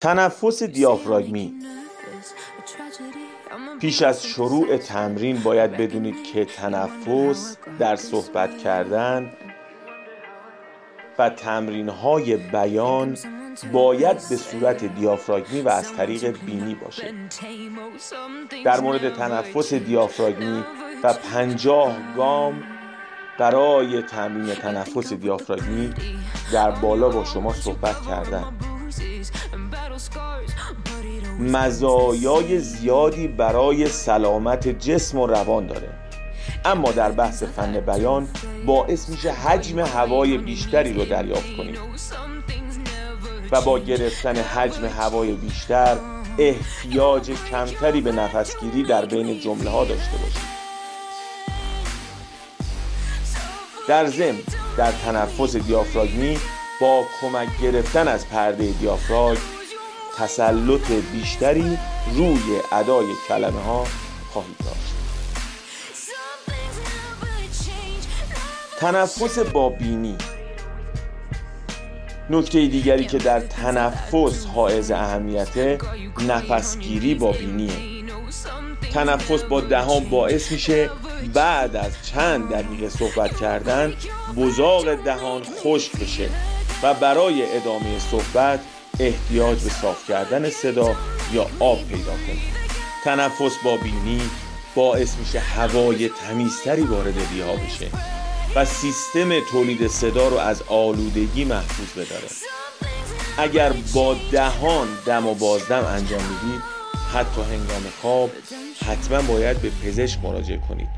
تنفس دیافراگمی. پیش از شروع تمرین باید بدونید که تنفس در صحبت کردن و تمرین های بیان باید به صورت دیافراگمی و از طریق بینی باشه. در مورد تنفس دیافراگمی و پنجاه گام برای تمرین تنفس دیافراگمی در بالا با شما صحبت کردم مزایای زیادی برای سلامت جسم و روان داره. اما در بحث فن بیان باعث میشه حجم هوای بیشتری رو دریافت کنید و با گرفتن حجم هوای بیشتر احتیاج کمتری به نفسگیری در بین جمله ها داشته باشید در ضمن در تنفس دیافراگمی با کمک گرفتن از پرده دیافراگ تسلط بیشتری روی ادای کلمه ها خواهید داشت. تنفس با بینی. نکته دیگری که در تنفس حائز اهمیت نفسگیری با بینیه. تنفس با دهان باعث میشه بعد از چند دقیقه صحبت کردن بزاق دهان خشک بشه. و برای ادامه صحبت احتیاج به صاف کردن صدا یا آب پیدا کنید. تنفس با بینی باعث میشه هوای تمیزتری وارد ریها بشه و سیستم تولید صدا رو از آلودگی محفوظ بداره. اگر با دهان دم و بازدم انجام می‌دید حتی هنگام خواب حتما باید به پزشک مراجعه کنید.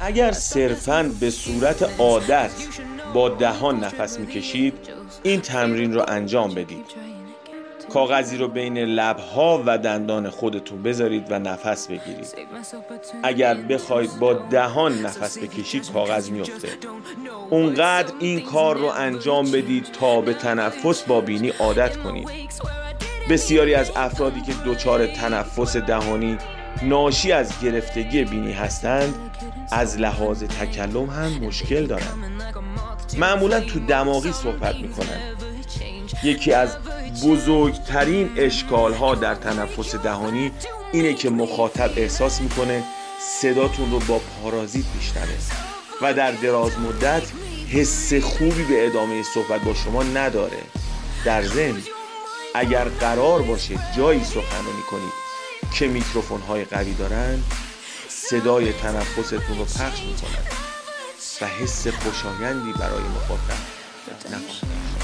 اگر صرفا به صورت عادت با دهان نفس می‌کشید این تمرین رو انجام بدید. کاغذی رو بین لبها و دندان خودتون بذارید و نفس بگیرید. اگر بخواید با دهان نفس بکشید کاغذ میفته اونقدر این کار رو انجام بدید تا به تنفس با بینی عادت کنید. بسیاری از افرادی که دچار تنفس دهانی ناشی از گرفتگی بینی هستند از لحاظ تکلم هم مشکل دارند. معمولا تو دماغی صحبت می‌کنن یکی از بزرگترین اشکال ها در تنفس دهانی اینه که مخاطب احساس می‌کنه صداتون رو با پارازیت میشنوه و در دراز مدت حس خوبی به ادامه صحبت با شما نداره. در ضمن اگر قرار باشه جایی سخنرانی کنید که میکروفون های قوی دارن صدای تنفستون رو پخش می‌کنن و حس خوشایندی برای مخاطب نخواهد